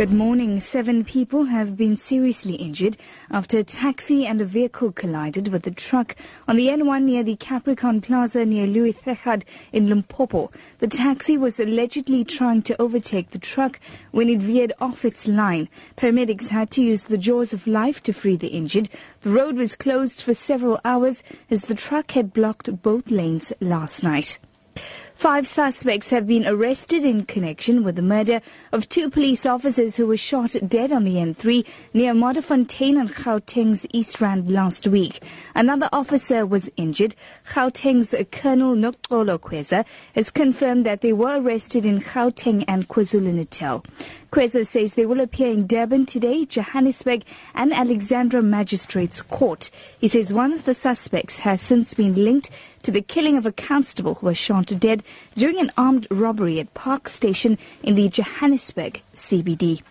Good morning. Seven people have been seriously injured after a taxi and a vehicle collided with a truck on the N1 near the Capricorn Plaza near Louis Trichardt in Limpopo. The taxi was allegedly trying to overtake the truck when it veered off its line. Paramedics had to use the jaws of life to free the injured. The road was closed for several hours as the truck had blocked both lanes last night. Five suspects have been arrested in connection with the murder of two police officers who were shot dead on the N3 near Modderfontein and Gauteng's East Rand last week. Another officer was injured. Gauteng's Colonel Noxolo Kweza has confirmed that they were arrested in Gauteng and KwaZulu-Natal. Kweza says they will appear in Durban today, Johannesburg and Alexandra Magistrates Court. He says one of the suspects has since been linked to the killing of a constable who was shot dead during an armed robbery at Park Station in the Johannesburg CBD.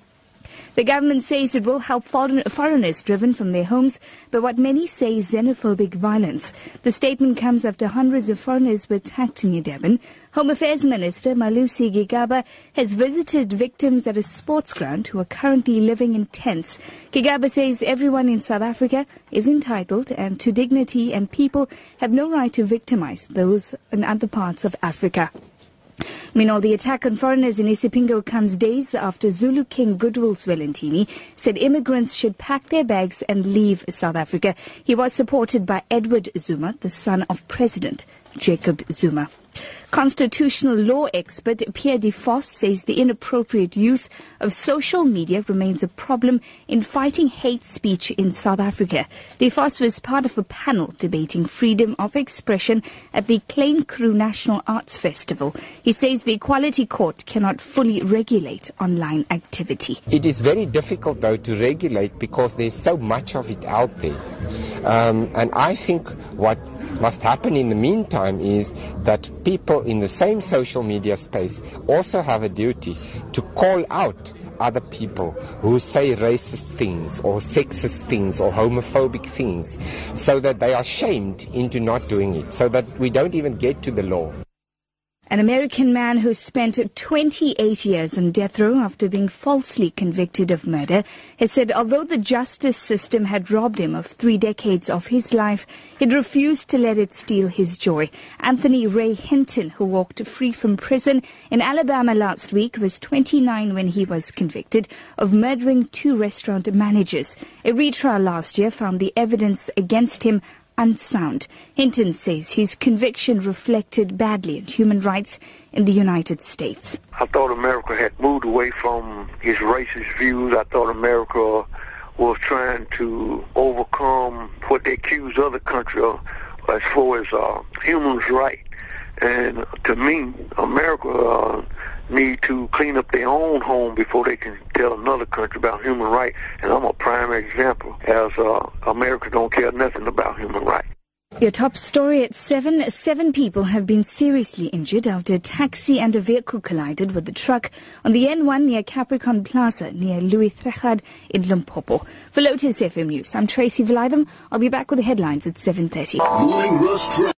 The government says it will help foreign, foreigners driven from their homes by what many say is xenophobic violence. The statement comes after hundreds of foreigners were attacked in Devon. Home Affairs Minister Malusi Gigaba has visited victims at a sports ground who are currently living in tents. Gigaba says everyone in South Africa is entitled and to dignity and people have no right to victimize those in other parts of Africa. Meanwhile, the attack on foreigners in Isipingo comes days after Zulu King Goodwill Zwelithini said immigrants should pack their bags and leave South Africa. He was supported by Edward Zuma, the son of President Jacob Zuma. Constitutional law expert Pierre De Vos says the inappropriate use of social media remains a problem in fighting hate speech in South Africa. De Vos was part of a panel debating freedom of expression at the Klein Karoo National Arts Festival. He says the Equality Court cannot fully regulate online activity. It is very difficult, though, to regulate because there's so much of it out there. Um, and I think what must happen in the meantime is that people in the same social media space also have a duty to call out other people who say racist things or sexist things or homophobic things so that they are shamed into not doing it, so that we don't even get to the law. An American man who spent 28 years on death row after being falsely convicted of murder has said although the justice system had robbed him of three decades of his life, he'd refused to let it steal his joy. Anthony Ray Hinton, who walked free from prison in Alabama last week, was 29 when he was convicted of murdering two restaurant managers. A retrial last year found the evidence against him unsound. Hinton says his conviction reflected badly on human rights in the United States. I thought America had moved away from his racist views. I thought America was trying to overcome what they accuse other countries of as far as uh, human rights. And to me, America uh, need to clean up their own home before they can tell another country about human rights. And I'm a prime example, as uh, America don't care nothing about human rights. Your top story at 7. Seven people have been seriously injured after a taxi and a vehicle collided with the truck on the N1 near Capricorn Plaza near Louis Trichardt in Limpopo. For Lotus FM News, I'm Tracy Valaydham. I'll be back with the headlines at 7.30.